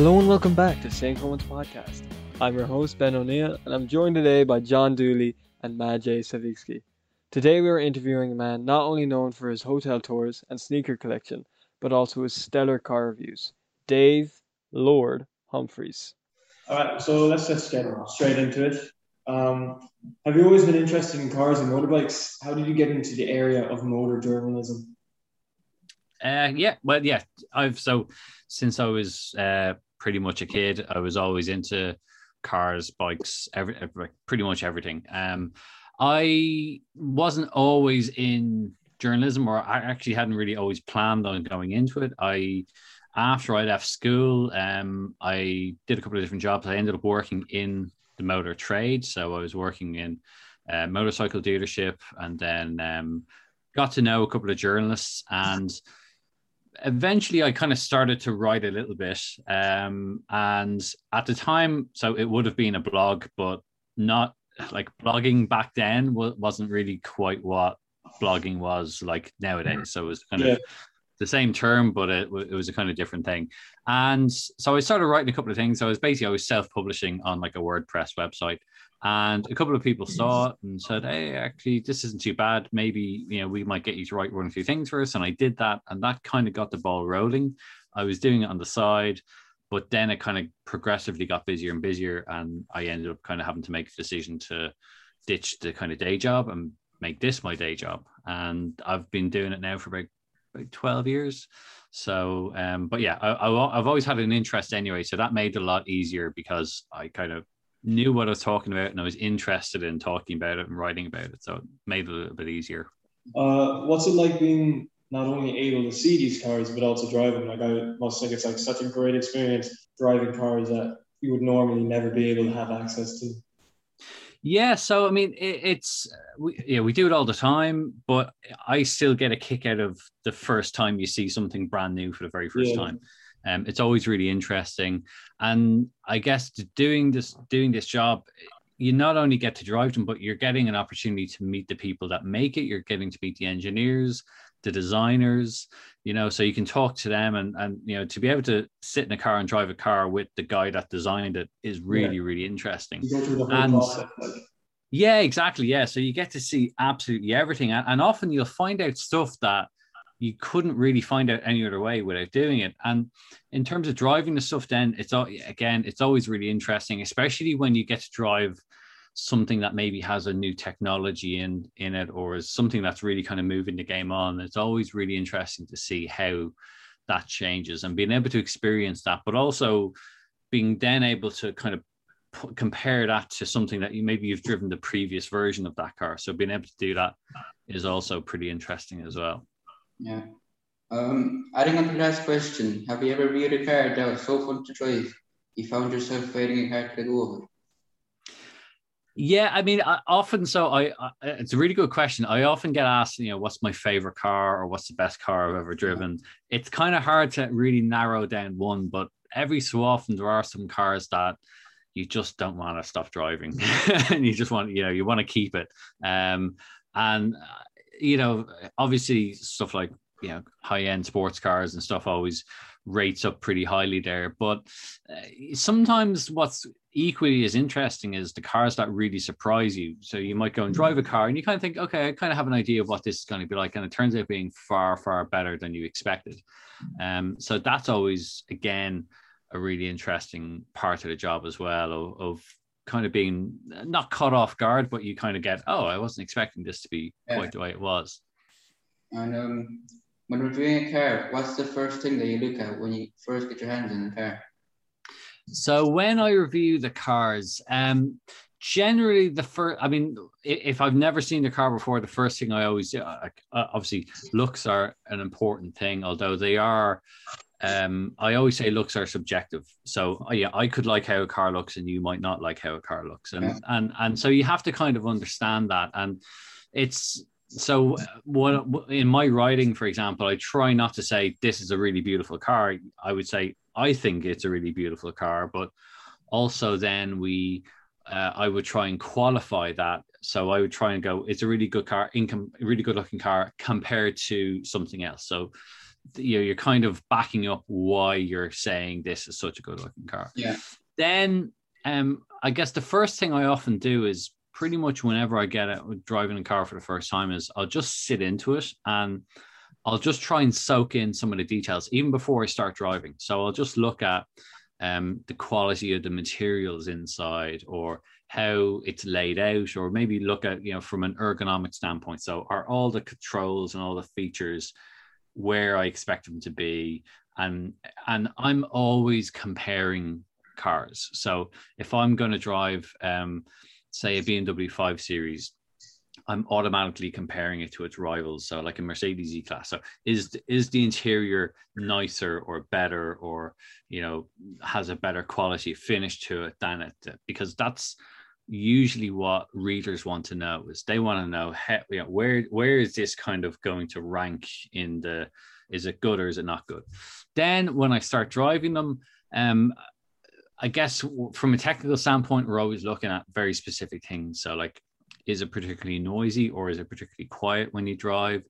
Hello and welcome back to St. Cohen's Podcast. I'm your host, Ben O'Neill, and I'm joined today by John Dooley and Maciej Savitsky. Today we are interviewing a man not only known for his hotel tours and sneaker collection, but also his stellar car reviews, Dave Lord Humphreys. All right, so let's just get straight into it. Um, have you always been interested in cars and motorbikes? How did you get into the area of motor journalism? Uh, yeah, well, yeah, I've so since I was uh, pretty much a kid, I was always into cars, bikes, every, every pretty much everything. Um, I wasn't always in journalism, or I actually hadn't really always planned on going into it. I after I left school, um, I did a couple of different jobs. I ended up working in the motor trade, so I was working in a motorcycle dealership, and then um, got to know a couple of journalists and eventually I kind of started to write a little bit. Um, and at the time, so it would have been a blog, but not like blogging back then wasn't really quite what blogging was like nowadays. So it was kind yeah. of the same term, but it, it was a kind of different thing. And so I started writing a couple of things. So I was basically I was self-publishing on like a WordPress website, and a couple of people saw it and said, "Hey, actually, this isn't too bad. Maybe you know we might get you to write one or two things for us." And I did that, and that kind of got the ball rolling. I was doing it on the side, but then it kind of progressively got busier and busier, and I ended up kind of having to make a decision to ditch the kind of day job and make this my day job. And I've been doing it now for about about 12 years. So, um, but yeah, I, I, I've always had an interest anyway. So that made it a lot easier because I kind of knew what I was talking about and I was interested in talking about it and writing about it. So it made it a little bit easier. Uh, what's it like being not only able to see these cars, but also driving? Like, I must think it's like such a great experience driving cars that you would normally never be able to have access to. Yeah, so I mean, it, it's we, yeah, we do it all the time, but I still get a kick out of the first time you see something brand new for the very first yeah. time. Um, it's always really interesting, and I guess doing this doing this job, you not only get to drive them, but you're getting an opportunity to meet the people that make it. You're getting to meet the engineers, the designers, you know, so you can talk to them and and you know to be able to sit in a car and drive a car with the guy that designed it is really yeah. really interesting. and process, yeah, exactly. Yeah, so you get to see absolutely everything, and, and often you'll find out stuff that you couldn't really find out any other way without doing it. And in terms of driving the stuff, then it's all again, it's always really interesting, especially when you get to drive something that maybe has a new technology in in it or is something that's really kind of moving the game on it's always really interesting to see how that changes and being able to experience that. But also being then able to kind of compare that to something that you maybe you've driven the previous version of that car. So being able to do that is also pretty interesting as well. Yeah. Um adding on to the last question have you ever viewed a car that was so fun to drive you found yourself waiting a car to go over yeah, I mean, I, often so. I, I, it's a really good question. I often get asked, you know, what's my favorite car or what's the best car I've ever driven. It's kind of hard to really narrow down one, but every so often there are some cars that you just don't want to stop driving, and you just want, you know, you want to keep it. Um, and uh, you know, obviously stuff like you know high end sports cars and stuff always rates up pretty highly there. But uh, sometimes what's equally as interesting is the cars that really surprise you. So you might go and drive a car and you kind of think, okay, I kind of have an idea of what this is going to be like. And it turns out being far, far better than you expected. Um, so that's always, again, a really interesting part of the job as well of, of kind of being not caught off guard, but you kind of get, oh, I wasn't expecting this to be yeah. quite the way it was. And um, when reviewing a car, what's the first thing that you look at when you first get your hands in the car? So when I review the cars, um, generally the first, I mean, if I've never seen the car before, the first thing I always do, uh, obviously looks are an important thing, although they are. Um, I always say looks are subjective. So uh, yeah, I could like how a car looks, and you might not like how a car looks, and yeah. and and so you have to kind of understand that. And it's so what in my writing, for example, I try not to say this is a really beautiful car. I would say I think it's a really beautiful car, but also then we, uh, I would try and qualify that. So I would try and go, it's a really good car, income, really good looking car compared to something else. So you know, you're kind of backing up why you're saying this is such a good looking car. Yeah. Then um, I guess the first thing I often do is pretty much whenever I get out driving a car for the first time is I'll just sit into it and I'll just try and soak in some of the details even before I start driving. So I'll just look at um, the quality of the materials inside or how it's laid out, or maybe look at, you know, from an ergonomic standpoint. So are all the controls and all the features where I expect them to be? And and I'm always comparing cars. So if I'm going to drive, um, say, a BMW 5 Series, I'm automatically comparing it to its rivals. So, like a Mercedes E Class. So, is is the interior nicer or better, or you know, has a better quality finish to it than it? Because that's usually what readers want to know. Is they want to know how, you know, where where is this kind of going to rank in the? Is it good or is it not good? Then when I start driving them, um, I guess from a technical standpoint, we're always looking at very specific things. So, like, is it particularly noisy or is it particularly quiet when you drive?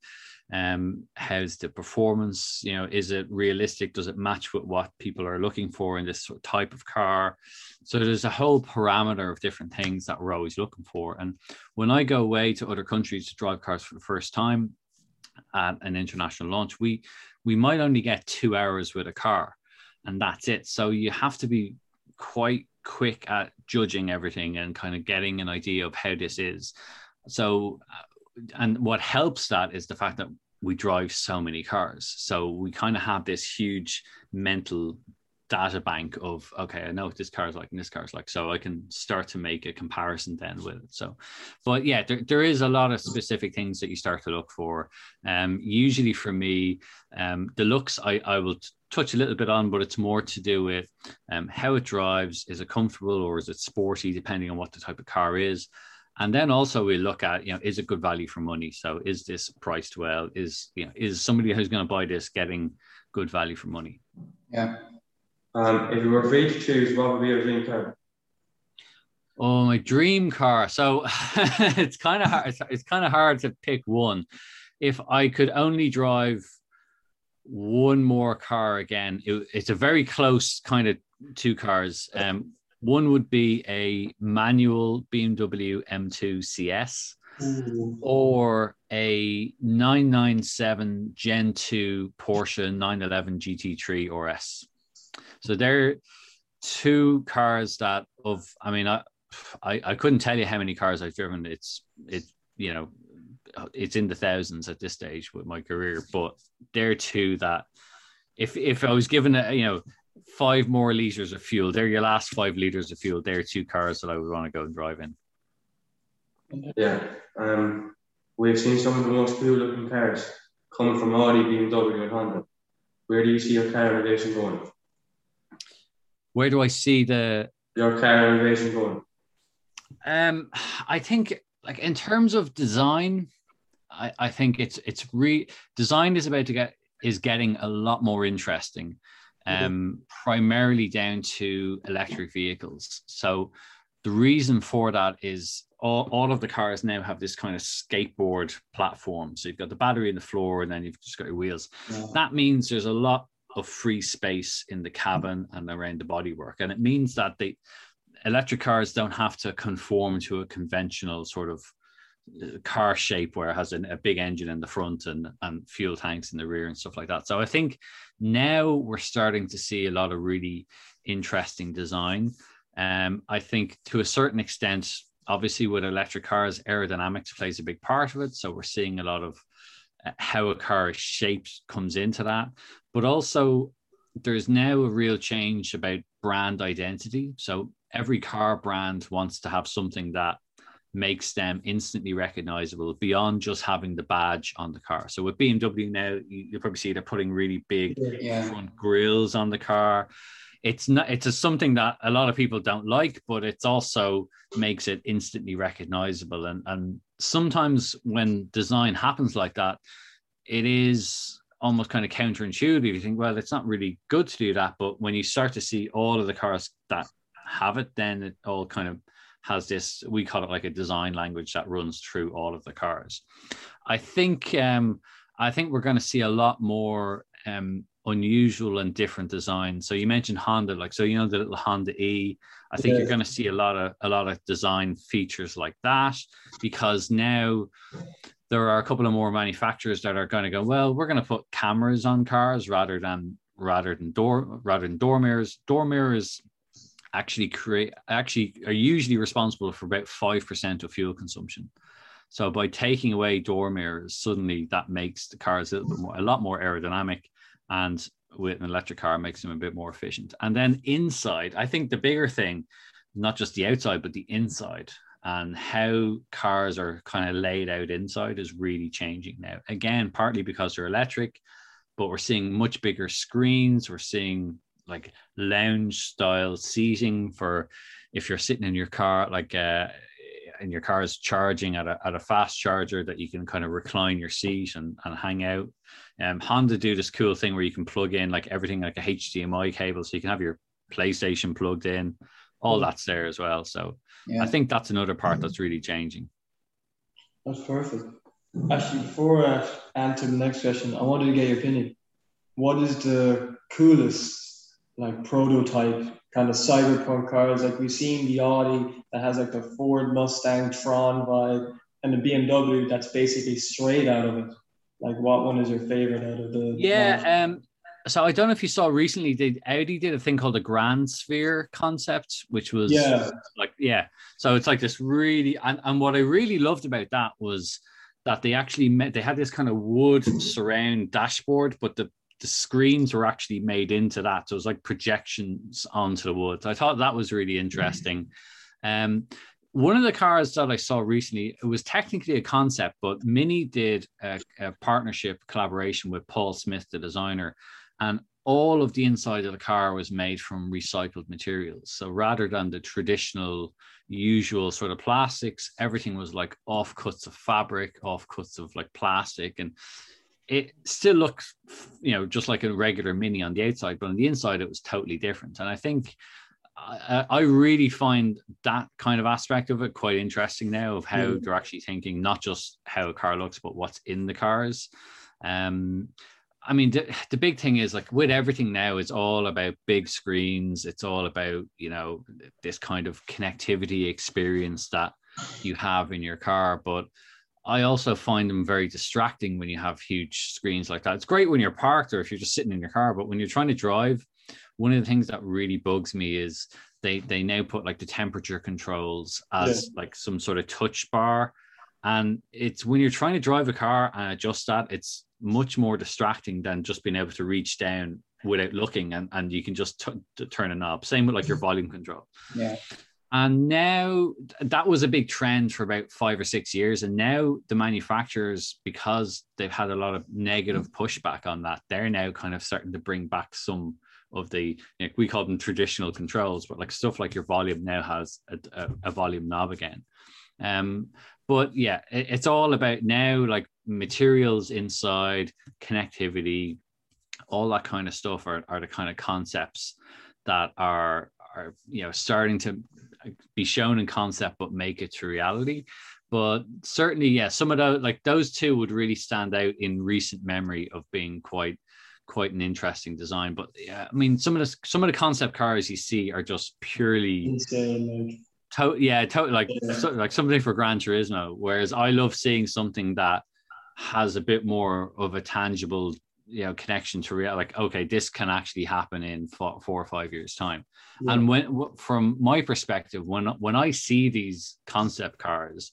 Um, how's the performance? You know, is it realistic? Does it match with what people are looking for in this type of car? So there's a whole parameter of different things that we're always looking for. And when I go away to other countries to drive cars for the first time at an international launch, we we might only get two hours with a car, and that's it. So you have to be quite quick at judging everything and kind of getting an idea of how this is. So, uh, and what helps that is the fact that we drive so many cars. So we kind of have this huge mental data bank of okay i know what this car is like and this car is like so i can start to make a comparison then with it so but yeah there, there is a lot of specific things that you start to look for um usually for me um the looks i i will touch a little bit on, but it's more to do with um, how it drives. Is it comfortable or is it sporty, depending on what the type of car is? And then also we look at, you know, is it good value for money? So is this priced well? Is you know, is somebody who's going to buy this getting good value for money? Yeah. Um, if you were free to choose, what would be your dream car? Oh, my dream car. So it's kind of hard. It's, it's kind of hard to pick one. If I could only drive one more car again. It, it's a very close kind of two cars. Um, one would be a manual BMW M2 CS Ooh. or a 997 Gen 2 Porsche 911 GT3 RS. So they're two cars that of I mean I, I I couldn't tell you how many cars I've driven. It's it you know it's in the thousands at this stage with my career. But they're two that if if I was given a you know five more liters of fuel, they're your last five liters of fuel. They're two cars that I would want to go and drive in. Yeah, um, we've seen some of the most cool looking cars coming from Audi, BMW, and Honda. Where do you see your car innovation going? Where do I see the your car innovation going? Um, I think like in terms of design, I, I think it's it's re design is about to get is getting a lot more interesting, mm-hmm. um, mm-hmm. primarily down to electric vehicles. So the reason for that is all, all of the cars now have this kind of skateboard platform. So you've got the battery in the floor and then you've just got your wheels. Yeah. That means there's a lot of free space in the cabin and around the bodywork. And it means that the electric cars don't have to conform to a conventional sort of car shape where it has an, a big engine in the front and, and fuel tanks in the rear and stuff like that. So I think now we're starting to see a lot of really interesting design. Um, I think to a certain extent, obviously with electric cars, aerodynamics plays a big part of it. So we're seeing a lot of uh, how a car is shaped comes into that, but also there's now a real change about brand identity. So every car brand wants to have something that makes them instantly recognizable beyond just having the badge on the car. So with BMW now, you, you probably see they're putting really big yeah. front grills on the car. It's not it's a, something that a lot of people don't like, but it's also makes it instantly recognizable. And and sometimes when design happens like that, it is almost kind of counterintuitive. You think, well, it's not really good to do that. But when you start to see all of the cars that have it, then it all kind of has this we call it like a design language that runs through all of the cars i think um i think we're going to see a lot more um, unusual and different design. So you mentioned Honda, like so you know the little Honda E. I think Yeah. you're going to see a lot of a lot of design features like that because now there are a couple of more manufacturers that are going to go well. We're going to put cameras on cars rather than rather than door rather than door mirrors. Door mirrors actually create actually are usually responsible for about five percent of fuel consumption. So by taking away door mirrors, suddenly that makes the cars a little bit more, a lot more aerodynamic, and with an electric car makes them a bit more efficient. And then inside, I think the bigger thing, not just the outside, but the inside and how cars are kind of laid out inside is really changing now. Again, partly because they're electric, but we're seeing much bigger screens. We're seeing like lounge style seating for if you're sitting in your car, like uh, and your car is charging at a, at a fast charger that you can kind of recline your seat and, and hang out. Um, Honda do this cool thing where you can plug in like everything like a HDMI cable, so you can have your PlayStation plugged in. All that's there as well. So Yeah. I think that's another part that's really changing. That's perfect. Actually, before I answer the next question, I wanted to get your opinion. What is the coolest, like, prototype kind of cyberpunk cars? Like, we've seen the Audi that has like the Ford Mustang Tron vibe, and the BMW that's basically straight out of it. Like, what one is your favorite out of the? Yeah. Um, so I don't know if you saw recently, they Audi did a thing called the Grand Sphere concept, which was Yeah. like yeah. So it's like this really and, and what I really loved about that was that they actually met they had this kind of wood surround dashboard, but the the screens were actually made into that. So it was like projections onto the wood. So I thought that was really interesting. Um, one of the cars that I saw recently, it was technically a concept, but Mini did a, a partnership collaboration with Paul Smith, the designer, and all of the inside of the car was made from recycled materials. So rather than the traditional, usual sort of plastics, everything was like offcuts of fabric, offcuts of like plastic, and it still looks, you know, just like a regular Mini on the outside, but on the inside it was totally different. And I think I, I really find that kind of aspect of it quite interesting now of how Mm. they're actually thinking not just how a car looks, but what's in the cars. Um, I mean, the, the big thing is like with everything now, it's all about big screens. It's all about, you know, this kind of connectivity experience that you have in your car. But I also find them very distracting when you have huge screens like that. It's great when you're parked or if you're just sitting in your car, but when you're trying to drive, one of the things that really bugs me is they they now put like the temperature controls as like some sort of touch bar and it's when you're trying to drive a car and adjust that it's much more distracting than just being able to reach down without looking and, and you can just t- t- turn a knob same with like your volume control Yeah. And now that was a big trend for about five or six years. And now the manufacturers, because they've had a lot of negative pushback on that, they're now kind of starting to bring back some of the, you know, we call them traditional controls, but like stuff like your volume now has a, a, a volume knob again. Um, but yeah, it, it's all about now like materials inside, connectivity, all that kind of stuff are, are the kind of concepts that are are you know starting to uh, be shown in concept but make it to reality but certainly yeah some of those like those two would really stand out in recent memory of being quite quite an interesting design but yeah i mean some of the some of the concept cars you see are just purely Insane. to- yeah totally like Yeah. so, like something for gran turismo whereas i love seeing something that has a bit more of a tangible you know connection to real like okay this can actually happen in four, four or five years time. Like, and when from my perspective when when i see these concept cars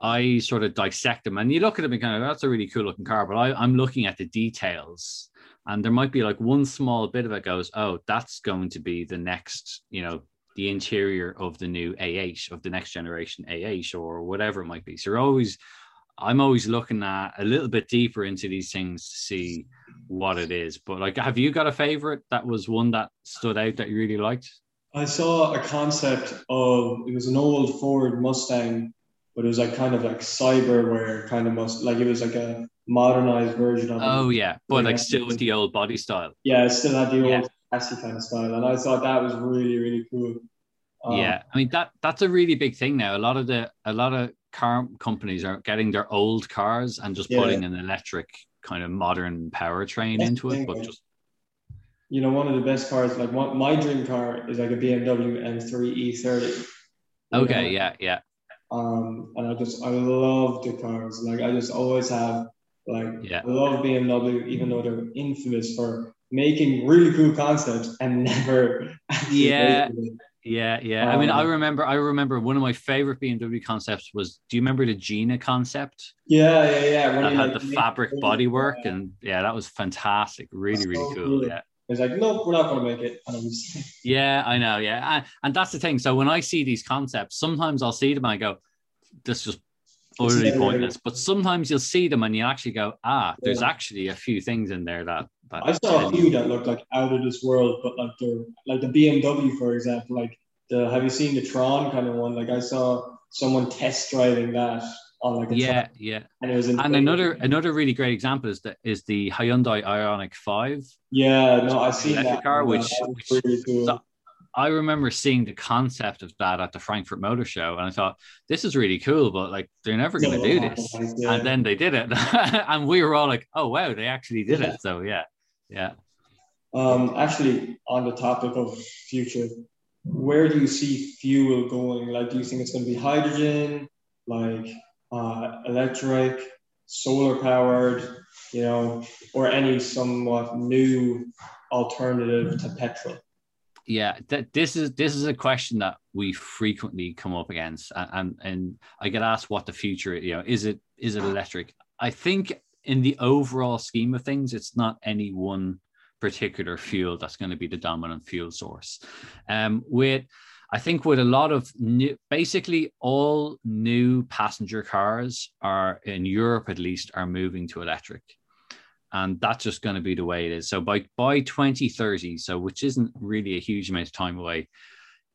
i sort of dissect them. And you look at them and kind of that's a really cool looking car but I, i'm looking at the details. And there might be like one small bit of it goes oh that's going to be the next you know the interior of the new a8 of the next generation a8 or whatever it might be. So you're always i'm always looking at a little bit deeper into these things to see what it is but like have you got a favorite that was one that stood out that you really liked I saw a concept of it was an old Ford Mustang, but it was like kind of like cyberware kind of must like it was like a modernized version of it. Oh yeah, but like Yeah. still with the old body style. Yeah, it still had the old Yeah. classy kind of style, and I thought that was really really cool. Um, yeah, I mean that that's a really big thing now. A lot of the a lot of car companies are getting their old cars and just Yeah. putting an electric kind of modern powertrain into it, but just you know, one of the best cars, like one, my dream car is like a BMW M3 E30. okay, know? yeah, yeah, Um, and I just, I love the cars. Like, I just always have, like, Yeah. I love BMW, even though they're infamous for making really cool concepts and never. actually Yeah. yeah, yeah. I mean, I Um, remember, I remember one of my favorite BMW concepts was. Do you remember the Gina concept? Yeah, yeah, yeah. When That had like, the fabric bodywork, Yeah. and yeah, that was fantastic. Really, really So cool. cool. Yeah. It's like, nope, we're not going to make it. And I Yeah, I know. Yeah, and, and that's the thing. So when I see these concepts, sometimes I'll see them and I go, "This is just utterly pointless." But sometimes you'll see them and you actually go, "Ah, there's Yeah. actually a few things in there that." that I saw a you- few that looked like out of this world, but like they're like the BMW, for example. Like the have you seen the Tron kind of one? Like I saw someone test driving that on like a Yeah, Tron, yeah. and it was And another another really great example is that is the Hyundai Ioniq Five. yeah no I seen that car, which- which- pretty cool. I remember seeing the concept of that at the Frankfurt Motor Show, and I thought this is really cool, but like they're never going to do this. yeah. And then they did it, and we were all like, "Oh wow, they actually did Yeah. it!" So yeah, yeah. Um, actually, on the topic of future, where do you see fuel going? Like, do you think it's going to be hydrogen, like uh, electric, solar powered, you know, or any somewhat new alternative to petrol? Yeah th- this is this is a question that we frequently come up against and, and and i get asked what the future you know is it is it electric? I think in the overall scheme of things it's not any one particular fuel that's going to be the dominant fuel source. Um with i think with a lot of new basically all new passenger cars are in europe at least are moving to electric and that's just going to be the way it is. So by by 2030, so which isn't really a huge amount of time away,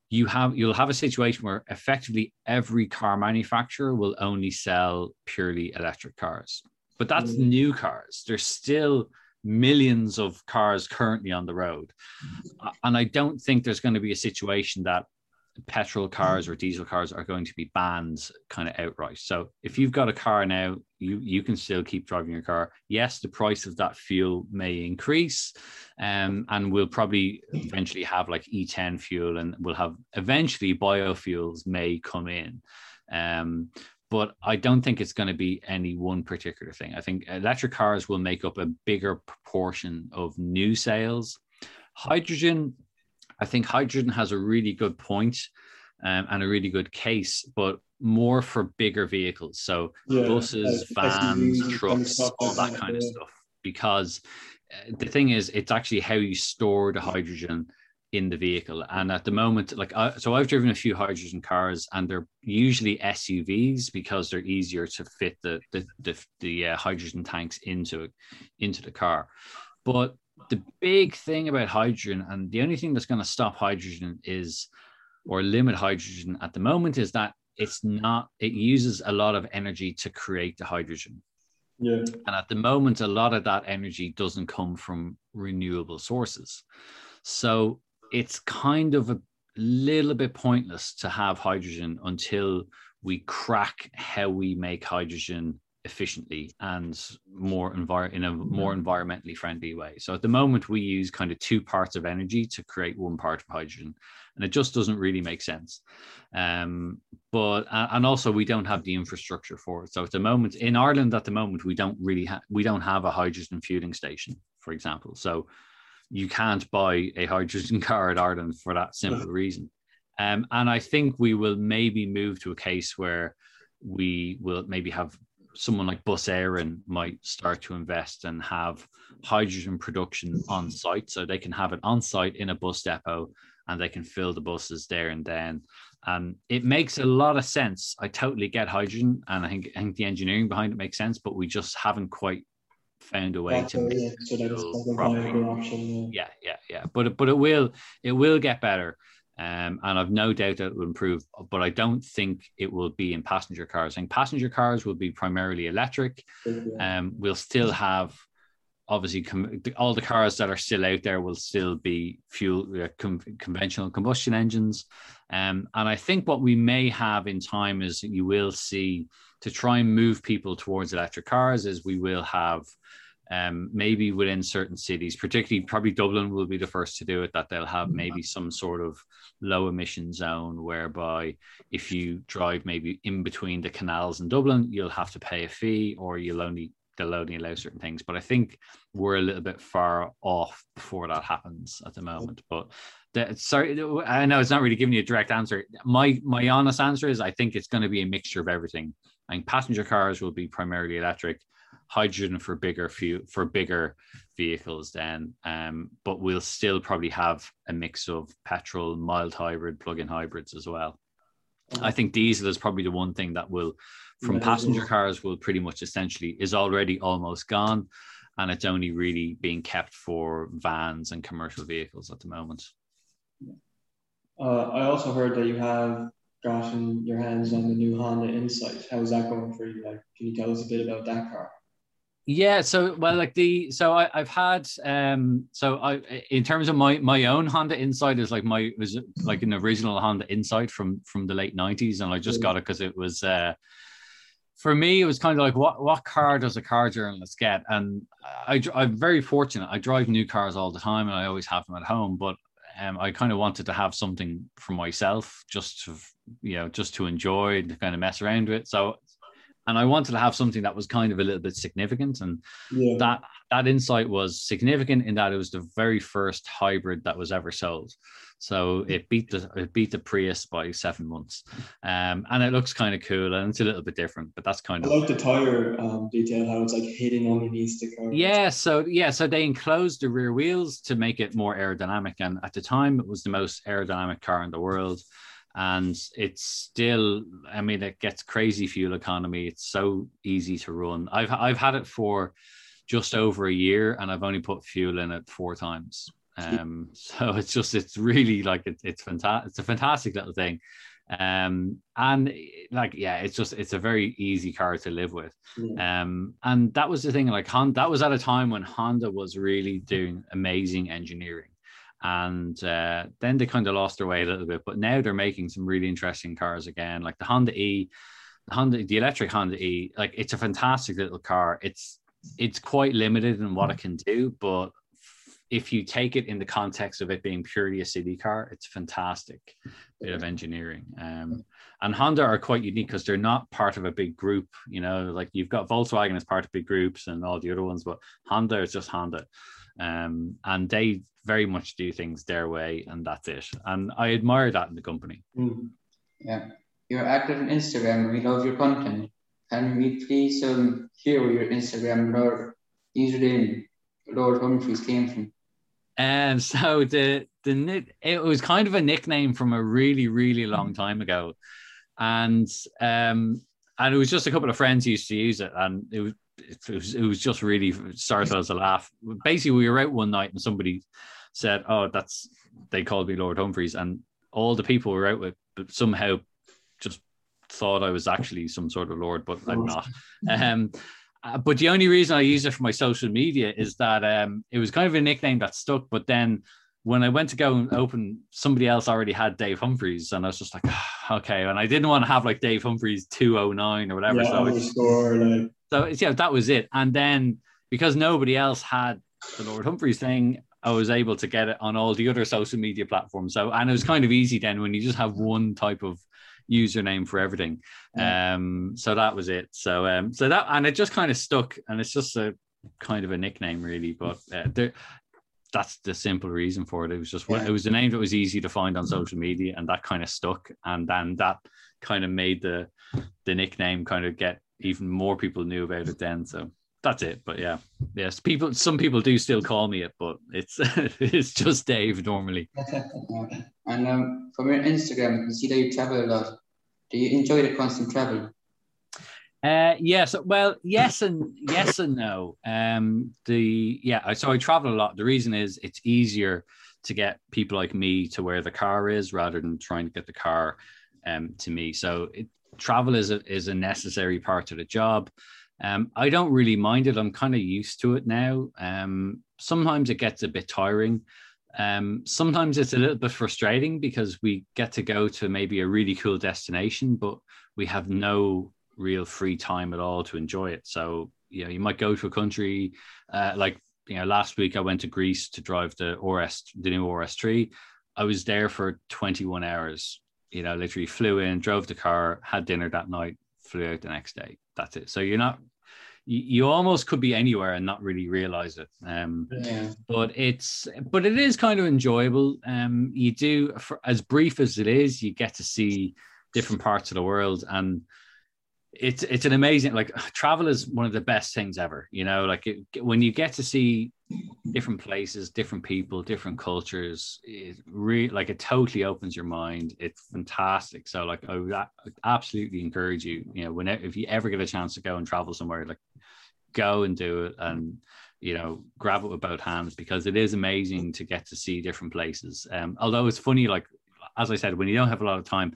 you have you'll have a situation where effectively every car manufacturer will only sell purely electric cars. But that's Mm. new cars. There's still millions of cars currently on the road. Uh, And I don't think there's going to be a situation that petrol cars or diesel cars are going to be banned kind of outright. So if you've got a car now, you you can still keep driving your car. Yes, the price of that fuel may increase, um, and we'll probably eventually have like E10 fuel, and we'll have eventually biofuels may come in. Um, but I don't think it's going to be any one particular thing. I think electric cars will make up a bigger proportion of new sales. Hydrogen, I think hydrogen has a really good point, um, and a really good case, but more for bigger vehicles. So Yeah, buses, like SUVs vans, and trucks, all that kind of stuff. Because uh, the thing is, it's actually how you store the hydrogen in the vehicle. And at the moment, like, I, so I've driven a few hydrogen cars, and they're usually SUVs because they're easier to fit the the the, the uh, hydrogen tanks into into the car. But the big thing about hydrogen, and the only thing that's going to stop hydrogen is, or limit hydrogen at the moment, is that it's not. It uses a lot of energy to create the hydrogen. Yeah, And at the moment, a lot of that energy doesn't come from renewable sources. So it's kind of a little bit pointless to have hydrogen until we crack how we make hydrogen efficiently and more envir- in a more environmentally friendly way. So at the moment, we use kind of two parts of energy to create one part of hydrogen, and it just doesn't really make sense. Um, but and also we don't have the infrastructure for it. So at the moment in Ireland, at the moment we don't really have we don't have a hydrogen fueling station, for example. So you can't buy a hydrogen car in Ireland for that simple reason. Um, and I think we will maybe move to a case where we will maybe have someone like Bus Éireann might start to invest and have hydrogen production on site. So they can have it on site in a bus depot and they can fill the buses there and then. Um, it makes a lot of sense. I totally get hydrogen and I think, I think the engineering behind it makes sense, but we just haven't quite found a way That's to make yeah, so that it's fuel like a properly option. Yeah. yeah yeah yeah but but it will it will get better um, and I've no doubt that it will improve, but I don't think it will be in passenger cars. I think passenger cars will be primarily electric. Um, we'll still have obviously com- all the cars that are still out there will still be fuel uh, con- conventional combustion engines. Um, and I think what we may have in time is you will see to try and move people towards electric cars is we will have um, maybe within certain cities, particularly probably Dublin will be the first to do it, that they'll have maybe some sort of low emission zone whereby if you drive maybe in between the canals in Dublin, you'll have to pay a fee or you'll only they'll only allow certain things. But I think we're a little bit far off before that happens at the moment. But sorry, I know it's not really giving you a direct answer. My my honest answer is I think it's going to be a mixture of everything. I think passenger cars will be primarily electric hydrogen for bigger few for bigger vehicles then um, but we'll still probably have a mix of petrol mild hybrid plug-in hybrids as well. I think diesel is probably the one thing that will from passenger cars will pretty much essentially is already almost gone and it's only really being kept for vans and commercial vehicles at the moment. Uh, i also heard that you have gotten your hands on the new honda insight. How's that going for you? Like can you tell us a bit about that car yeah, so well, like the so I, I've had um so I in terms of my my own Honda Insight is like my was like an original Honda Insight from from the late nineties, and I just got it because it was uh for me it was kind of like what what car does a car journalist get, and I I'm very fortunate. I drive new cars all the time, and I always have them at home, but um, I kind of wanted to have something for myself, just to you know, just to enjoy and to kind of mess around with. So and I wanted to have something that was kind of a little bit significant, and yeah. that that insight was significant in that it was the very first hybrid that was ever sold. So it beat the it beat the Prius by seven months, um, and it looks kind of cool and it's a little bit different, but that's kind I of like the tire um, detail how it's like hidden underneath the car. Yeah, so yeah, so they enclosed the rear wheels to make it more aerodynamic, and at the time it was the most aerodynamic car in the world and it's still i mean it gets crazy fuel economy. It's so easy to run. I've i've had it for just over a year and i've only put fuel in it four times. Um so it's just it's really like it, it's fantastic it's a fantastic little thing. Um and like yeah it's just it's a very easy car to live with. Um and that was the thing like honda that was at a time when honda was really doing amazing engineering and uh, then they kind of lost their way a little bit. But now they're making some really interesting cars again, like the Honda E, the Honda, the electric Honda E. Like it's a fantastic little car. It's it's quite limited in what it can do, but if you take it in the context of it being purely a city car, it's a fantastic bit of engineering. Um, and Honda are quite unique because they're not part of a big group. You know, like you've got Volkswagen as part of big groups and all the other ones, but Honda is just Honda um, and they very much do things their way, and that's it. And I admire that in the company. Mm. Yeah, you're active on Instagram. We love your content. Can we please um, hear where your Instagram Lord username Lord Humphreys came from? And so the the it was kind of a nickname from a really really long time ago, and um and it was just a couple of friends used to use it, and it was it was, it was just really started as a laugh. Basically, we were out one night and somebody said, "Oh, that's they called me Lord Humphreys," and all the people we were out with but somehow just thought I was actually some sort of lord, but I'm not. Um, uh, but the only reason I use it for my social media is that um, it was kind of a nickname that stuck. But then when I went to go and open, somebody else already had Dave Humphreys, and I was just like, oh, okay. And I didn't want to have like Dave Humphreys two oh nine or whatever. Yeah, so it's, score, like. So yeah, that was it. And then because nobody else had the Lord Humphreys thing, I was able to get it on all the other social media platforms. So and it was kind of easy then when you just have one type of username for everything. Um, so that was it. So um, so that and it just kind of stuck, and it's just a kind of a nickname really. But uh, there, that's the simple reason for it. It was just yeah. it was a name that was easy to find on social media, and that kind of stuck. And then that kind of made the the nickname kind of get even more people knew about it then. So that's it. But yeah, yes, people. Some people do still call me it, but it's it's just Dave normally. and um, from your Instagram, you see that you travel a lot. Do you enjoy the constant travel? Uh, yes, well, yes and yes and no. Um, the yeah, so I travel a lot. The reason is it's easier to get people like me to where the car is rather than trying to get the car um, to me. So it, travel is a, is a necessary part of the job. Um, I don't really mind it. I'm kind of used to it now. Um, sometimes it gets a bit tiring. Um, sometimes it's a little bit frustrating because we get to go to maybe a really cool destination, but we have no real free time at all to enjoy it. So you know you might go to a country uh, like you know last week I went to Greece to drive the RS the new RS3. I was there for 21 hours. You know, literally flew in, drove the car, had dinner that night, flew out the next day. That's it. So you're not you, you almost could be anywhere and not really realize it. Um, Yeah. but it's but it is kind of enjoyable. Um, you do for, as brief as it is, you get to see different parts of the world, and it's it's an amazing like travel is one of the best things ever. You know, like it, when you get to see different places, different people, different cultures, it really like it totally opens your mind. It's fantastic. So like I would absolutely encourage you. You know, whenever if you ever get a chance to go and travel somewhere, like go and do it and you know grab it with both hands because it is amazing to get to see different places um although it's funny like as i said when you don't have a lot of time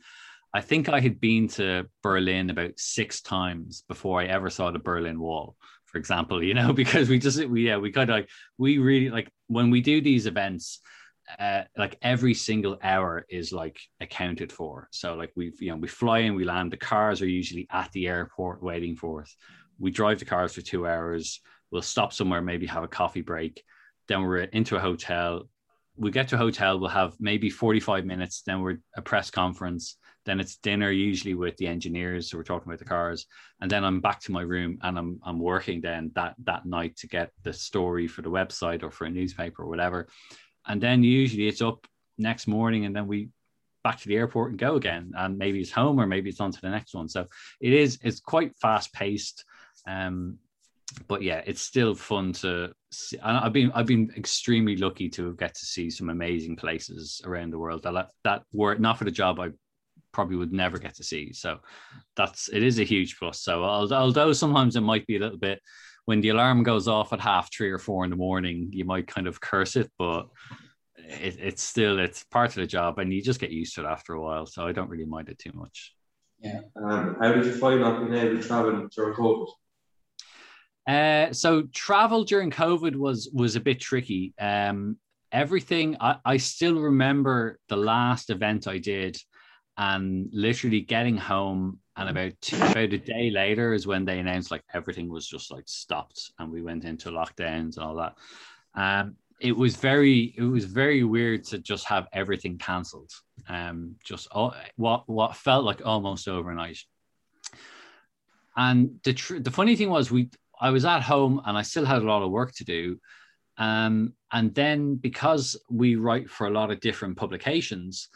i think i had been to berlin about six times before i ever saw the berlin wall for example you know because we just we yeah we kind of like we really like when we do these events uh, like every single hour is like accounted for so like we've, you know we fly in we land the cars are usually at the airport waiting for us we drive the cars for two hours. We'll stop somewhere, maybe have a coffee break. Then we're into a hotel. We get to a hotel, we'll have maybe 45 minutes. Then we're a press conference. Then it's dinner, usually with the engineers. So we're talking about the cars. And then I'm back to my room and I'm, I'm working then that, that night to get the story for the website or for a newspaper or whatever. And then usually it's up next morning and then we back to the airport and go again. And maybe it's home or maybe it's on to the next one. So it is, it's quite fast paced. Um, but yeah, it's still fun to. See. and I've been I've been extremely lucky to get to see some amazing places around the world that that were not for the job I probably would never get to see. So that's it is a huge plus. So although sometimes it might be a little bit when the alarm goes off at half three or four in the morning, you might kind of curse it, but it, it's still it's part of the job, and you just get used to it after a while. So I don't really mind it too much. Yeah. Um, how did you find not being able to travel during COVID? Uh, so travel during COVID was was a bit tricky. Um, everything I, I still remember the last event I did, and literally getting home and about two, about a day later is when they announced like everything was just like stopped and we went into lockdowns and all that. Um, it was very it was very weird to just have everything cancelled. Um, just all, what what felt like almost overnight. And the tr- the funny thing was we I was at home and I still had a lot of work to do. Um, and then because we write for a lot of different publications,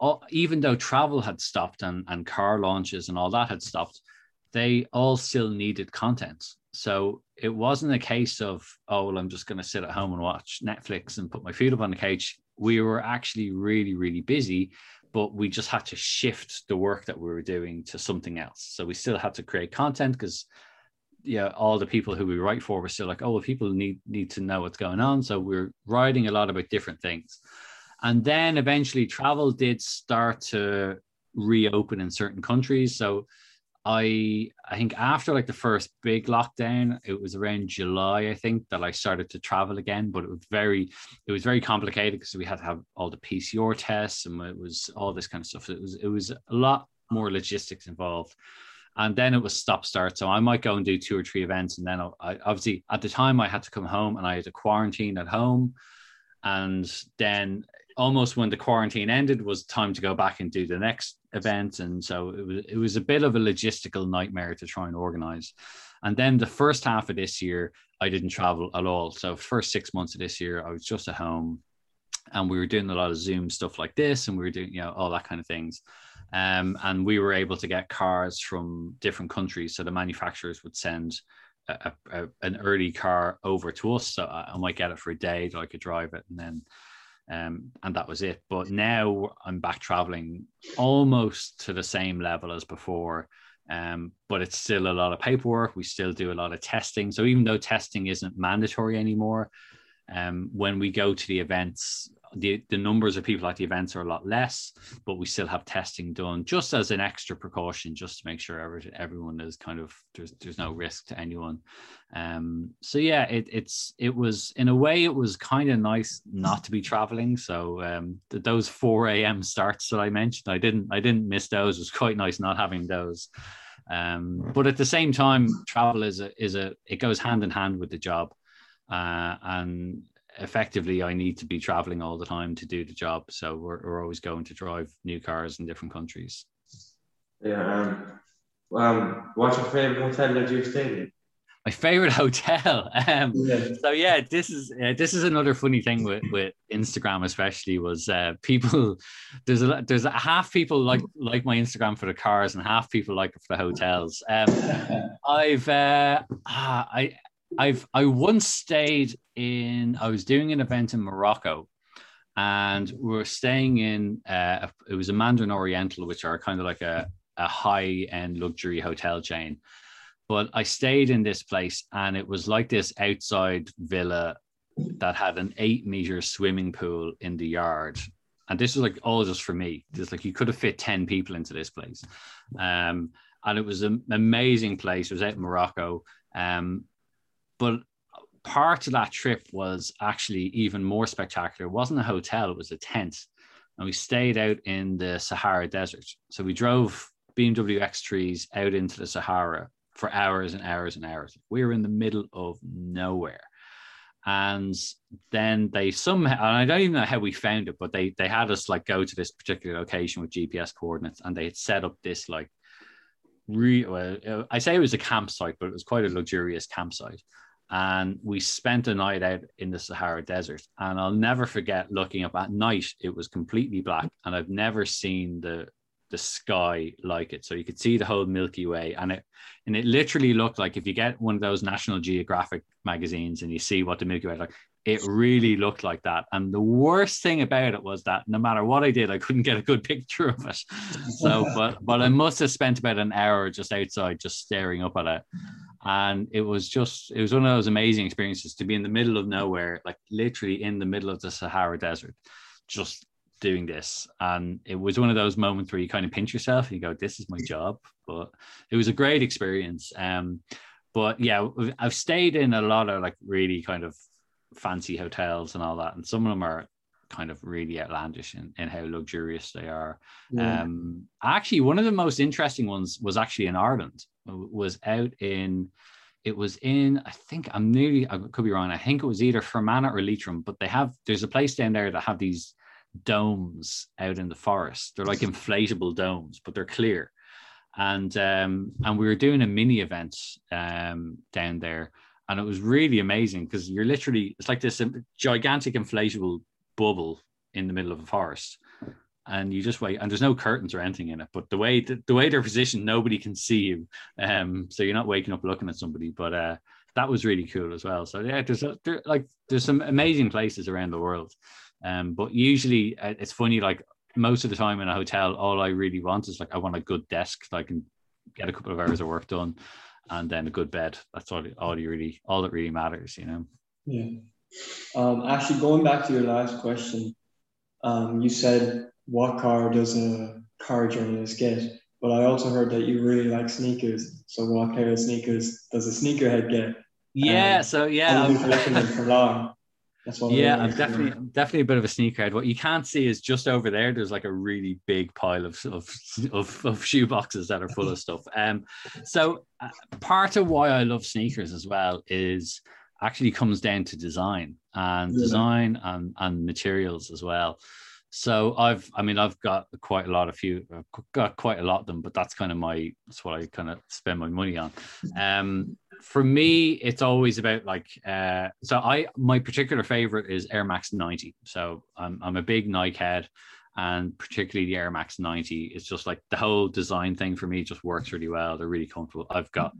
all, even though travel had stopped and, and car launches and all that had stopped, they all still needed content. So it wasn't a case of, oh, well, I'm just going to sit at home and watch Netflix and put my feet up on the couch. We were actually really, really busy, but we just had to shift the work that we were doing to something else. So we still had to create content because yeah, all the people who we write for were still like, oh, well, people need need to know what's going on. So we're writing a lot about different things. And then eventually travel did start to reopen in certain countries. So I I think after like the first big lockdown, it was around July, I think, that I started to travel again. But it was very it was very complicated because we had to have all the PCR tests and it was all this kind of stuff. It was it was a lot more logistics involved and then it was stop start. So I might go and do two or three events, and then I obviously at the time I had to come home and I had to quarantine at home, and then almost when the quarantine ended was time to go back and do the next event, and so it was it was a bit of a logistical nightmare to try and organize. And then the first half of this year, I didn't travel at all. So first six months of this year, I was just at home, and we were doing a lot of Zoom stuff like this, and we were doing you know all that kind of things. Um, and we were able to get cars from different countries. So the manufacturers would send a, a, an early car over to us. So I, I, might get it for a day that I could drive it, and then um, and that was it. But now I'm back traveling almost to the same level as before. Um, but it's still a lot of paperwork. We still do a lot of testing. So even though testing isn't mandatory anymore, um, when we go to the events, the, the numbers of people at the events are a lot less, but we still have testing done just as an extra precaution, just to make sure every, everyone is kind of there's there's no risk to anyone. Um, so yeah, it, it's it was in a way it was kind of nice not to be traveling. So um, th- those four a.m. starts that I mentioned, I didn't I didn't miss those. It was quite nice not having those. Um, but at the same time, travel is a is a it goes hand in hand with the job, uh, and effectively, I need to be traveling all the time to do the job. So we're we're always going to drive new cars in different countries. Yeah. Um, um, what's your favorite hotel that you've stayed in? my favorite hotel. Um, Yeah. so yeah, this is uh, this is another funny thing with, with Instagram, especially was uh, people. There's a there's a half people like like my Instagram for the cars, and half people like it for the hotels. Um, I've uh, ah, I I've I once stayed in. I was doing an event in Morocco. And we were staying in. Uh, it was a Mandarin Oriental, which are kind of like a, a high end luxury hotel chain but I stayed in this place and it was like this outside villa that had an eight meter swimming pool in the yard. And this was like all just for me. Just like you could have fit 10 people into this place. Um, and it was an amazing place. It was out in Morocco. Um, but part of that trip was actually even more spectacular. It wasn't a hotel, it was a tent. And we stayed out in the Sahara Desert. So we drove BMW X3s out into the Sahara for hours and hours and hours. We were in the middle of nowhere. And then they somehow, and I don't even know how we found it, but they they had us like go to this particular location with GPS coordinates, and they had set up this like, re, well, I say it was a campsite, but it was quite a luxurious campsite. And we spent a night out in the Sahara Desert, and I'll never forget looking up at night. It was completely black, and I've never seen the the sky like it. So you could see the whole Milky Way, and it and it literally looked like if you get one of those National Geographic magazines and you see what the Milky Way like, it really looked like that. And the worst thing about it was that no matter what I did, I couldn't get a good picture of it. So, but but I must have spent about an hour just outside, just staring up at it. And it was just, it was one of those amazing experiences to be in the middle of nowhere, like literally in the middle of the Sahara Desert, just doing this. And it was one of those moments where you kind of pinch yourself and you go, this is my job. But it was a great experience. Um, but yeah, I've stayed in a lot of like really kind of fancy hotels and all that. And some of them are kind of really outlandish in, in how luxurious they are. Yeah. Um, actually, one of the most interesting ones was actually in Ireland, was out in, it was in, I think I'm nearly, I could be wrong. I think it was either Fermanagh or Leitrim, but they have, there's a place down there that have these domes out in the forest. They're like inflatable domes, but they're clear. And um, and we were doing a mini event um, down there, and it was really amazing because you're literally it's like this gigantic inflatable bubble in the middle of a forest, and you just wait. And there's no curtains or anything in it, but the way the, the way they're positioned, nobody can see you. Um, so you're not waking up looking at somebody, but uh, that was really cool as well. So yeah, there's a, there, like there's some amazing places around the world. Um, but usually uh, it's funny, like most of the time in a hotel, all I really want is like I want a good desk so I can get a couple of hours of work done, and then a good bed. That's all. All you really, all that really matters, you know. Yeah. Um, actually, going back to your last question, um, you said what car does a car journalist get? But I also heard that you really like sneakers. So what pair of sneakers does a sneakerhead get? Yeah. Um, so yeah, Have you I'm- been collecting them for long? That's what yeah, I'm like to know. definitely I'm definitely a bit of a sneakerhead. What you can't see is just over there. There's like a really big pile of of of, of shoe boxes that are full of stuff. Um, so uh, part of why I love sneakers as well is actually comes down to design and design and and materials as well. So I've, I mean, I've got quite a lot of few, got quite a lot of them, but that's kind of my, that's what I kind of spend my money on. Um, for me, it's always about like, uh, so I, my particular favorite is Air Max 90. So I'm, I'm a big Nike head and particularly the Air Max 90. It's just like the whole design thing for me just works really well. They're really comfortable. I've got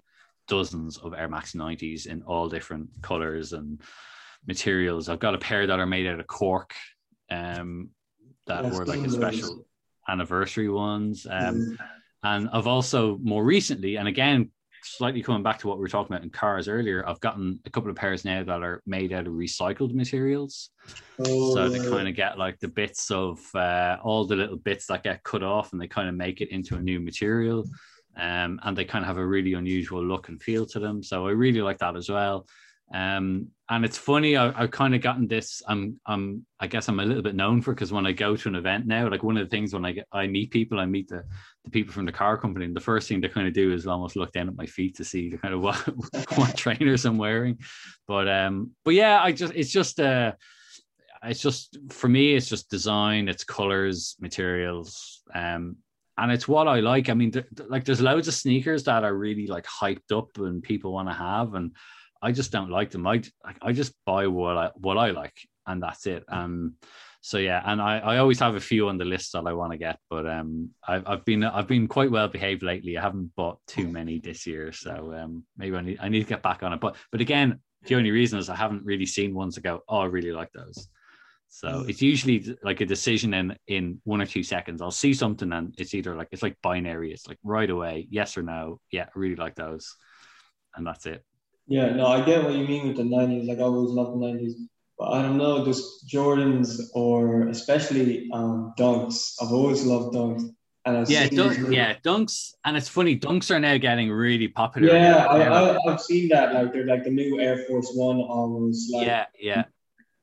dozens of Air Max 90s in all different colors and materials. I've got a pair that are made out of cork. Um, that That's were like a special anniversary ones. Um, and I've also more recently, and again, slightly coming back to what we were talking about in cars earlier, I've gotten a couple of pairs now that are made out of recycled materials. Oh, so they kind of get like the bits of uh, all the little bits that get cut off and they kind of make it into a new material. Um, and they kind of have a really unusual look and feel to them. So I really like that as well. Um, and it's funny, I, I've kind of gotten this. I'm, I'm, I guess I'm a little bit known for because when I go to an event now, like one of the things when I get, I meet people, I meet the, the people from the car company, and the first thing they kind of do is almost look down at my feet to see the kind of what, what trainers I'm wearing. But, um, but yeah, I just, it's just, uh, it's just for me, it's just design, it's colors, materials, um, and it's what I like. I mean, th- th- like there's loads of sneakers that are really like hyped up and people want to have, and I just don't like them. I I just buy what I what I like, and that's it. Um, so yeah, and I, I always have a few on the list that I want to get, but um, I've I've been I've been quite well behaved lately. I haven't bought too many this year, so um, maybe I need I need to get back on it. But but again, the only reason is I haven't really seen ones that go, oh, I really like those. So Mm. it's usually like a decision in in one or two seconds. I'll see something and it's either like it's like binary. It's like right away, yes or no. Yeah, I really like those, and that's it. Yeah, no, I get what you mean with the nineties. Like I always loved the nineties, but I don't know, just Jordans or especially um, dunks. I've always loved dunks, and I've Yeah, dunk, yeah, dunks, and it's funny. Dunks are now getting really popular. yeah. I, I, I've seen that. Like they're like the new Air Force One almost. Like, yeah, yeah,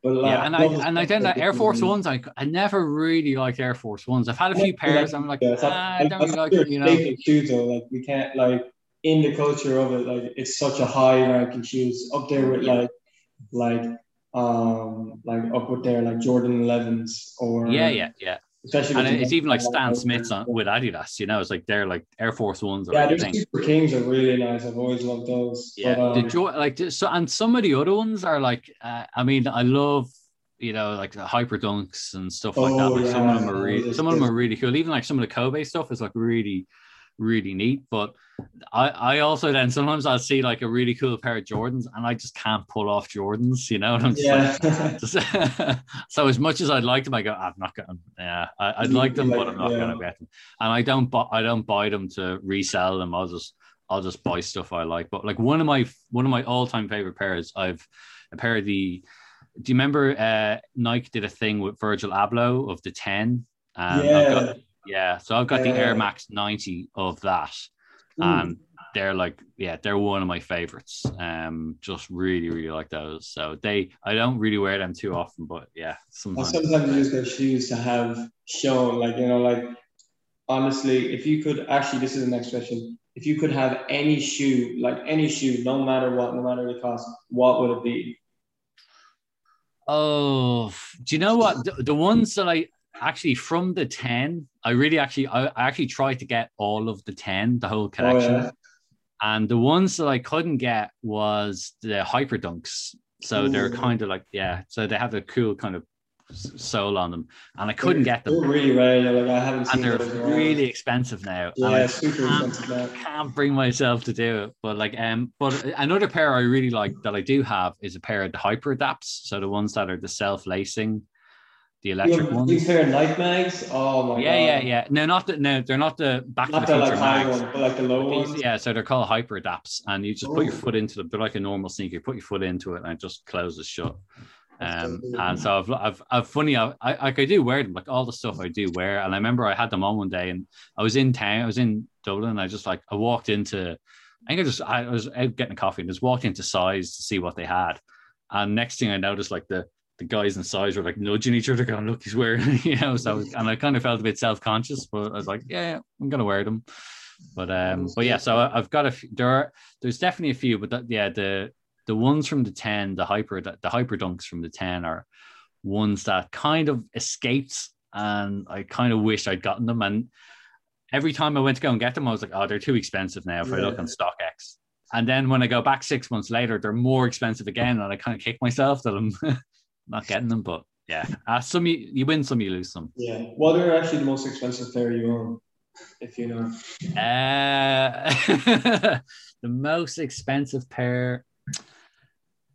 but like, yeah. And I and I don't know like Air. Force Ones. I I never really liked Air Force Ones. I've had a few Yeah, pairs. I'm like, Yeah, ah, I don't really like it. You know. staple shoe though. Like we can't like in the culture of it. Like it's such a high ranking shoes up there with like like um like up with there like Jordan 11s or Yeah, yeah, yeah. especially And it's even like Stan Smith's on, with Adidas. You know, it's like they're like Air Force Ones. Or yeah, a. Super Kings are really nice. I've always loved those. Yeah, but, the um, jo- like so, and some of the other ones are like, uh, I mean, I love you know like the hyper dunks and stuff like that. Oh, Like some of them are really, some of them are really cool. Even like some of the Kobe stuff is like really, really neat. But I, I also then sometimes I'll see like a really cool pair of Jordans and I just can't pull off Jordans. You know, and I'm just like, yeah. just- so as much as I'd like them, I go, I'm not going. Yeah, I, I'd like them, but I'm not Yeah. going to get them. And I don't, buy, I don't buy them to resell them. I'll just, I'll just buy stuff I like. But like one of my, one of my all-time favorite pairs, I've a pair of the. Do you remember uh, Nike did a thing with Virgil Abloh of the ten? Um, I've yeah. got, yeah. So I've got the. Air Max 90 of that, and they're like yeah they're one of my favorites um just really really like those so they i don't really wear them too often but yeah I sometimes sometimes use their shoes to have shown, like, you know, like, honestly, if you could actually, this is the next question. If you could have any shoe, like any shoe, no matter what, no matter the cost, what would it be? oh do you know what the, the ones that i actually from the 10 i really actually I, I actually tried to get all of the 10 the whole collection Oh, yeah. and the ones that i couldn't get was the hyper dunks so they're kind of like yeah so they have a cool kind of s- sole on them and i couldn't get them They're really rare. Like, I haven't seen and they're really expensive now. and I yeah, super can't- expensive now. can't bring myself to do it. But like, um, but another pair I really like that I do have is a pair of the hyper adapts. So the ones that are the self lacing, the electric ones. These of Nike mags. Oh my Yeah, yeah, god. yeah. No, not the no, they're not the back Not to the the like mags. ones, but like the low These- ones. yeah, so they're called hyper adapts, and you just put your Oh. foot into them. They're like a normal sneaker. You put your foot into it, and it just closes shut. Um, and so I've, I've, I've funny, I, I, I do wear them, like all the stuff I do wear. And I remember I had them on one day, and I was in town, I was in Dublin, and I just like I walked into, I think I just I was out getting a coffee and just walked into size to see what they had. And next thing I noticed, like the the guys in size were like nudging each other, going, "Look, he's wearing," you know. So I was, and I kind of felt a bit self conscious, but I was like, "Yeah, yeah, I'm gonna wear them." But um, but yeah, so I've got a few, there are there's definitely a few, but that, yeah, the the ones from the 10 the hyper the hyper dunks from the 10 are ones that kind of escaped and i kind of wish i'd gotten them and every time i went to go and get them i was like oh they're too expensive now if i look on stockx and then when i go back six months later they're more expensive again and i kind of kick myself that i'm not getting them but yeah uh, some you, you win some you lose some Yeah. What are actually the most expensive pair you own? If you know. Uh, the most expensive pair,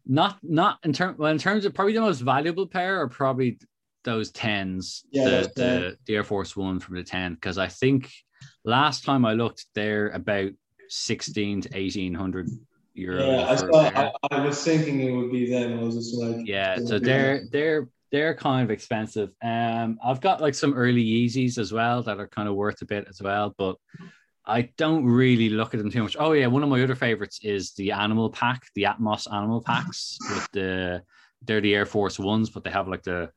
not not in terms well in terms of probably the most valuable pair are probably those tens, Yeah, the, the the Air Force One from the ten because I think last time I looked they're about sixteen to eighteen hundred euros. Yeah, I saw. I, I was thinking it would be them. I was just like, Yeah, so they're they're they're kind of expensive. Um, I've got like some early Yeezys as well that are kind of worth a bit as well, but I don't really look at them too much. Oh yeah, one of my other favorites is the animal pack, the Atmos animal packs with the they're the Air Force ones, but they have like the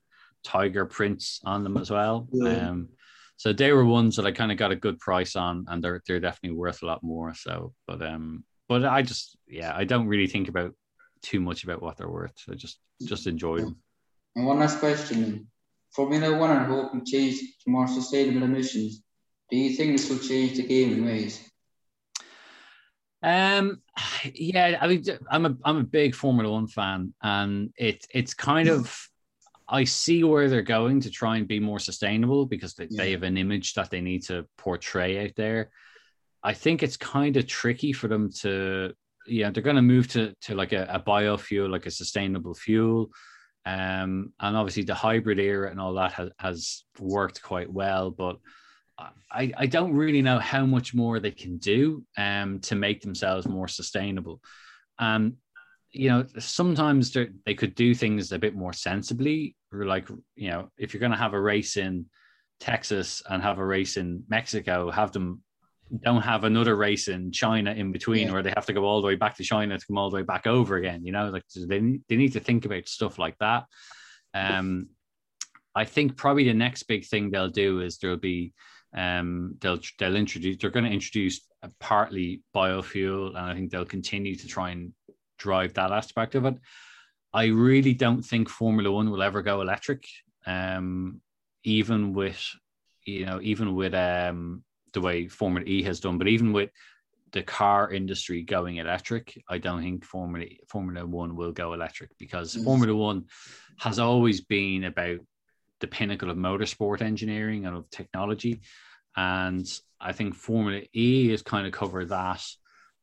tiger prints on them as well. Yeah. Um, so they were ones that I kind of got a good price on, and they're they're definitely worth a lot more. So, but um, but I just yeah, I don't really think about too much about what they're worth. I just just enjoy them. And one last question. Formula One are hoping to change to more sustainable emissions. Do you think this will change the game in ways? Um, yeah, I mean, I'm a I'm a big Formula One fan, and it it's kind of I see where they're going to try and be more sustainable because they, they have an image that they need to portray out there. I think it's kind of tricky for them to, yeah, they're going to move to to like a, a biofuel, like a sustainable fuel. Um, and obviously the hybrid era and all that has, has worked quite well, but I, I don't really know how much more they can do um, to make themselves more sustainable. Um, you know, sometimes they could do things a bit more sensibly, like, you know, if you're going to have a race in Texas and have a race in Mexico, have them don't have another race in China in between, Yeah. where they have to go all the way back to China to come all the way back over again. You know, like they they need to think about stuff like that. Um, I think probably the next big thing they'll do is there'll be um, they'll they'll introduce they're going to introduce a partly biofuel, and I think they'll continue to try and drive that aspect of it. I really don't think Formula One will ever go electric, um, even with you know even with um, the way Formula E has done, but even with the car industry going electric, I don't think Formula Formula One will go electric because Mm. Formula One has always been about the pinnacle of motorsport engineering and of technology. And I think Formula E has kind of covered that.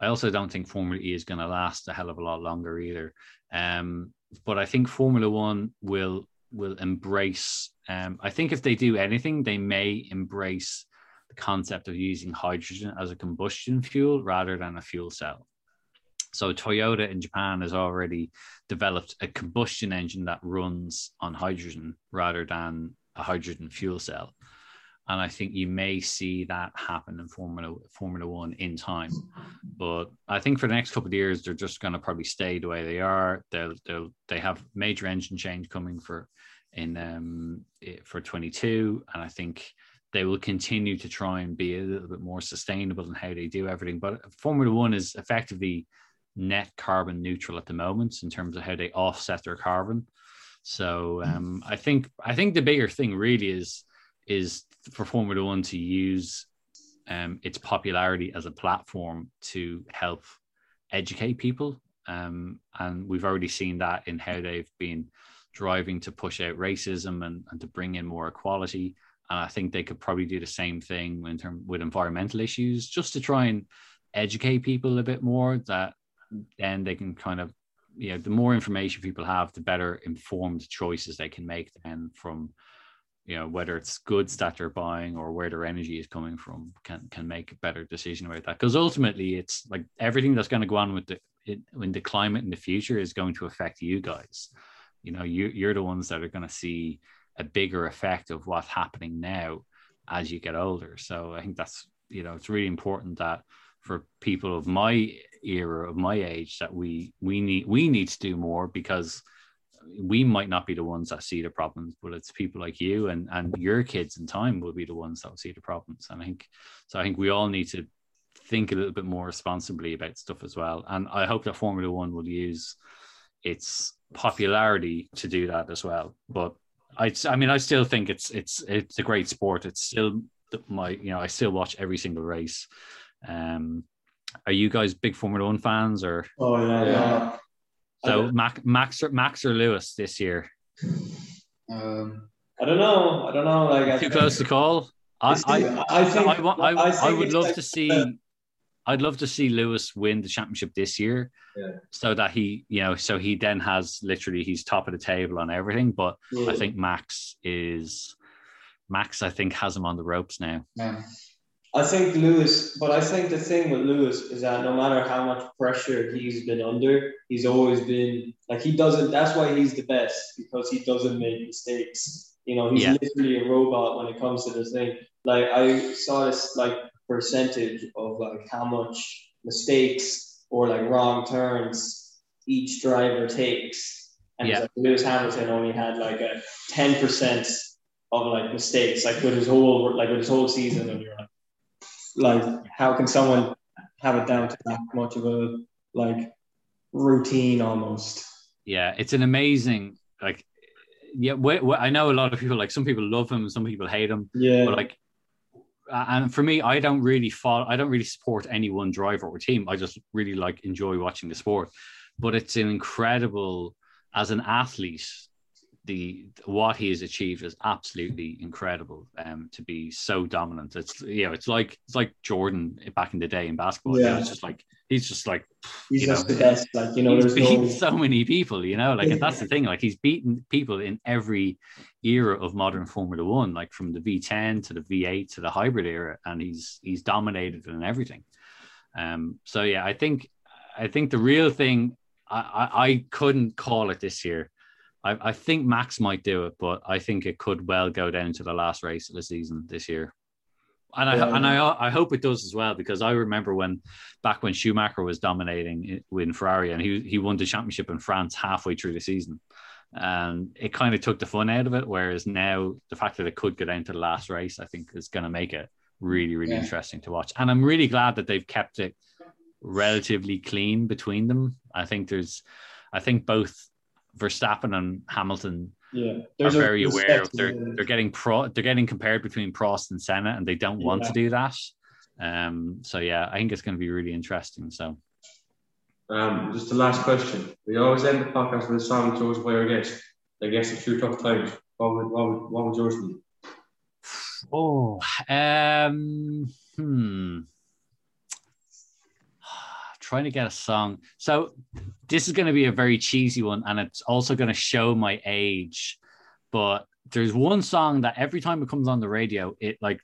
I also don't think Formula E is going to last a hell of a lot longer either. Um, but I think Formula One will will embrace. Um, I think if they do anything, they may embrace the concept of using hydrogen as a combustion fuel rather than a fuel cell. So Toyota in Japan has already developed a combustion engine that runs on hydrogen rather than a hydrogen fuel cell. And I think you may see that happen in Formula Formula One in time. But I think for the next couple of years, they're just going to probably stay the way they are. They'll they'll they have major engine change coming for in um for 22, and I think they will continue to try and be a little bit more sustainable in how they do everything. But Formula One is effectively net carbon neutral at the moment in terms of how they offset their carbon. So um, I think I think the bigger thing really is is for Formula One to use um, its popularity as a platform to help educate people. Um, and we've already seen that in how they've been driving to push out racism and, and to bring in more equality. And I think they could probably do the same thing in term with environmental issues, just to try and educate people a bit more. That then they can kind of, you know, the more information people have, the better informed choices they can make. Then from, you know, whether it's goods that they're buying or where their energy is coming from, can can make a better decision about that. Because ultimately, it's like everything that's going to go on with the in, in the climate in the future is going to affect you guys. You know, you you're the ones that are going to see a bigger effect of what's happening now as you get older. So I think that's you know it's really important that for people of my era of my age that we we need we need to do more because we might not be the ones that see the problems, but it's people like you and and your kids in time will be the ones that will see the problems. And I think so. I think we all need to think a little bit more responsibly about stuff as well. And I hope that Formula One will use its popularity to do that as well. But I, I mean, I still think it's it's it's a great sport. It's still my, you know, I still watch every single race. Um, are you guys big Formula One fans or Oh yeah, yeah. so Mac, Max or Max or Lewis this year? Um, I don't know. I don't know. Like I Too think- close to call. I, I, I think I, I, I I, would love like- to see. I'd love to see Lewis win the championship this year, Yeah. so that he, you know, so he then has literally he's top of the table on everything. But Yeah. I mm. think Max is Max. I think has him on the ropes now. yeah. I think Lewis, but I think the thing with Lewis is that no matter how much pressure he's been under, he's always been like he doesn't. That's why he's the best because he doesn't make mistakes. You know, he's Yeah. literally a robot when it comes to this thing. Like I saw this like percentage of like how much mistakes or like wrong turns each driver takes. And Yeah. like Lewis Hamilton only had like a ten percent of like mistakes, like with his whole like with his whole season, and you're like, like how can someone have it down to that much of a like routine almost? Yeah, it's an amazing like. Yeah, wh- wh- I know a lot of people like some people love him, some people hate him, Yeah, but like, Uh, and for me, I don't really follow. I don't really support any one driver or team. I just really like enjoy watching the sport. But it's an incredible as an athlete. The what he has achieved is absolutely incredible. Um, to be so dominant, it's you know, it's like it's like Jordan back in the day in basketball. you know, Yeah. it's just like he's just like he's just know, the best. Like you know, he's there's beaten no so many people, you know, like and that's the thing. Like he's beaten people in every era of modern Formula One, like from the V10 to the V8 to the hybrid era, and he's he's dominated in everything. Um, so yeah, I think I think the real thing I, I couldn't call it this year. I, I think Max might do it, but I think it could well go down to the last race of the season this year. And I Yeah. and I I hope it does as well because I remember when back when Schumacher was dominating in Ferrari and he he won the championship in France halfway through the season, and it kind of took the fun out of it. Whereas now the fact that it could go down to the last race, I think, is going to make it really really Yeah. interesting to watch. And I'm really glad that they've kept it relatively clean between them. I think there's, I think both Verstappen and Hamilton yeah. are There's a very aware of they're to- they're getting pro they're getting compared between Prost and Senna and they don't want to do that. Um so yeah, I think it's going to be really interesting. So Um, just the last question. We always end the podcast with a song chosen by our guest. I guess a few tough times. What would, what would, what would yours be? oh um hmm trying to get a song. So this is going to be a very cheesy one and it's also going to show my age. But there's one song that every time it comes on the radio, it like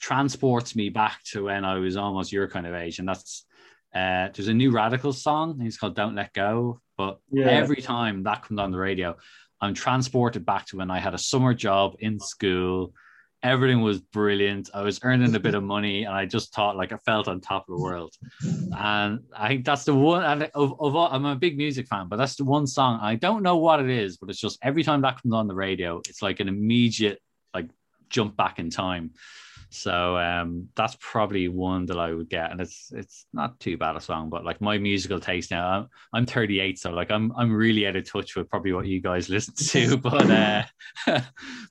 transports me back to when I was almost your kind of age. And that's uh there's a new radical song. It's called Don't Let Go. But Yeah. every time that comes on the radio, I'm transported back to when I had a summer job in school. Everything was brilliant. I was earning a bit of money, and I just thought like I felt on top of the world. And I think that's the one. And of, of all, I'm a big music fan, but that's the one song. I don't know what it is, but it's just every time that comes on the radio, it's like an immediate like jump back in time. So um, that's probably one that I would get, and it's it's not too bad a song, but like my musical taste now, I'm, I'm 38, so like I'm I'm really out of touch with probably what you guys listen to, but uh,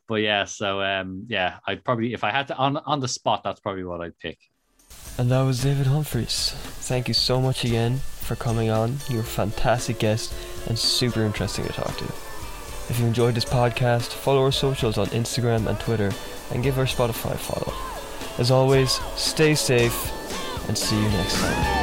but yeah, so um, yeah, I'd probably if I had to on on the spot, that's probably what I'd pick. And that was David Humphreys. Thank you so much again for coming on. You're a fantastic guest and super interesting to talk to. If you enjoyed this podcast, follow our socials on Instagram and Twitter and give our Spotify a follow. As always, stay safe and see you next time.